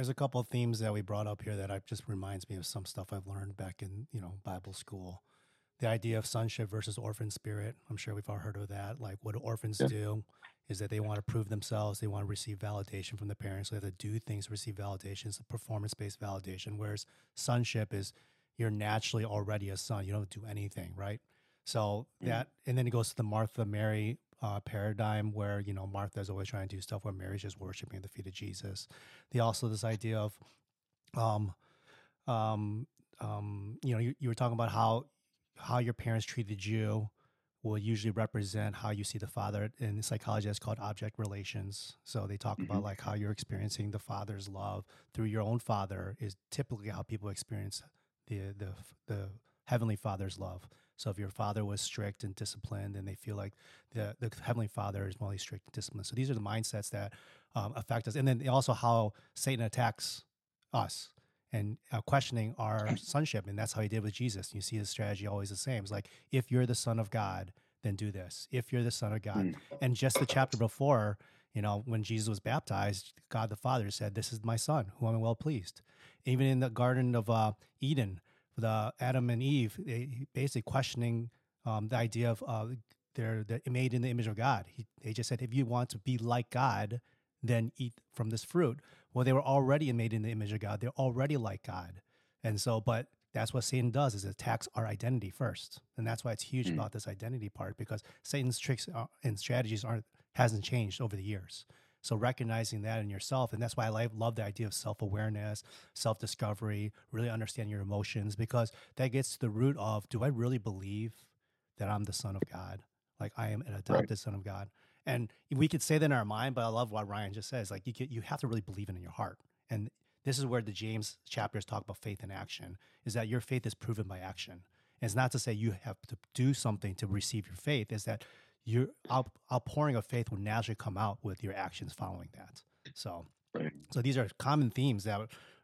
there's a couple of themes that we brought up here that I just reminds me of some stuff I've learned back in you know Bible school. The idea of sonship versus orphan spirit. I'm sure we've all heard of that. Like what orphans yeah. do is that they want to prove themselves. They want to receive validation from the parents. So they have to do things to receive validation. It's a performance based validation. Whereas sonship is you're naturally already a son. You don't do anything, right? So mm. that, and then it goes to the Martha Mary uh, paradigm where you know Martha's always trying to do stuff where Mary's just worshiping at the feet of Jesus. The also this idea of, um, um, um, you know, you, you were talking about how how your parents treated you will usually represent how you see the father in psychology that's called object relations so they talk mm-hmm. about like how you're experiencing the father's love through your own father is typically how people experience the the the heavenly father's love so if your father was strict and disciplined, and they feel like the the heavenly Father is morally strict and disciplined. So these are the mindsets that um, affect us, and then also how Satan attacks us and uh, questioning our sonship, and that's how he did with Jesus. You see his strategy always the same. It's like if you're the Son of God, then do this. If you're the Son of God, mm. and just the chapter before. You know, when Jesus was baptized, God the Father said, This is my son, who I'm well pleased. Even in the Garden of uh, Eden, the Adam and Eve, they, basically questioning um, the idea of uh, they're, they're made in the image of God. He, they just said, if you want to be like God, then eat from this fruit. Well, they were already made in the image of God. They're already like God. And so, but that's what Satan does is attacks our identity first. And that's why it's huge mm. about this identity part because Satan's tricks uh, and strategies aren't hasn't changed over the years. So recognizing that in yourself, and that's why I love the idea of self awareness, self discovery, really understanding your emotions, because that gets to the root of do I really believe that I'm the son of God? Like I am an adopted right. son of God. And we could say that in our mind, but I love what Ryan just says. Like you, can, you have to really believe it in your heart. And this is where the James chapters talk about faith in action, is that your faith is proven by action. And it's not to say you have to do something to receive your faith, is that your outpouring of faith will naturally come out with your actions following that. So, right. so these are common themes that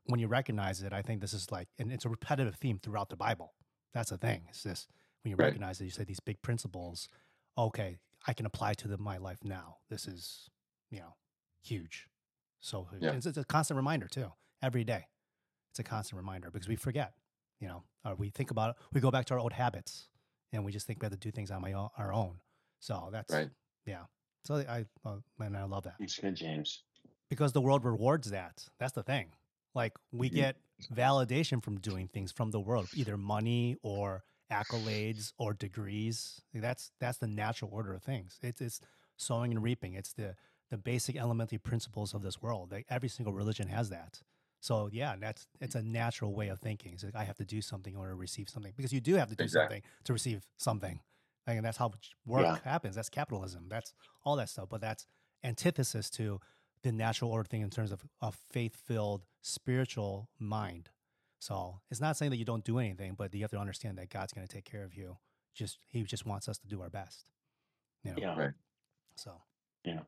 when you recognize it, I think this is like, and it's a repetitive theme throughout the Bible. That's the thing. It's this when you right. recognize that you say these big principles. Okay, I can apply to the, my life now. This is, you know, huge. So yeah. it's, it's, a constant reminder too. Every day, it's a constant reminder because we forget. You know, or we think about it. We go back to our old habits, and we just think we have to do things on my own, our own. So that's right. Yeah. So I uh, and I love that. It's good, James. Because the world rewards that. That's the thing. Like we mm-hmm. get validation from doing things from the world, either money or accolades or degrees. That's that's the natural order of things. It's it's sowing and reaping. It's the the basic elementary principles of this world. Like every single religion has that. So yeah, that's it's a natural way of thinking. It's like I have to do something in order to receive something because you do have to do exactly. something to receive something. Like, and that's how work yeah. happens. That's capitalism. That's all that stuff. But that's antithesis to the natural order thing in terms of a faith filled spiritual mind. So it's not saying that you don't do anything, but you have to understand that God's going to take care of you. Just He just wants us to do our best. You know? Yeah. Right. So. Yeah.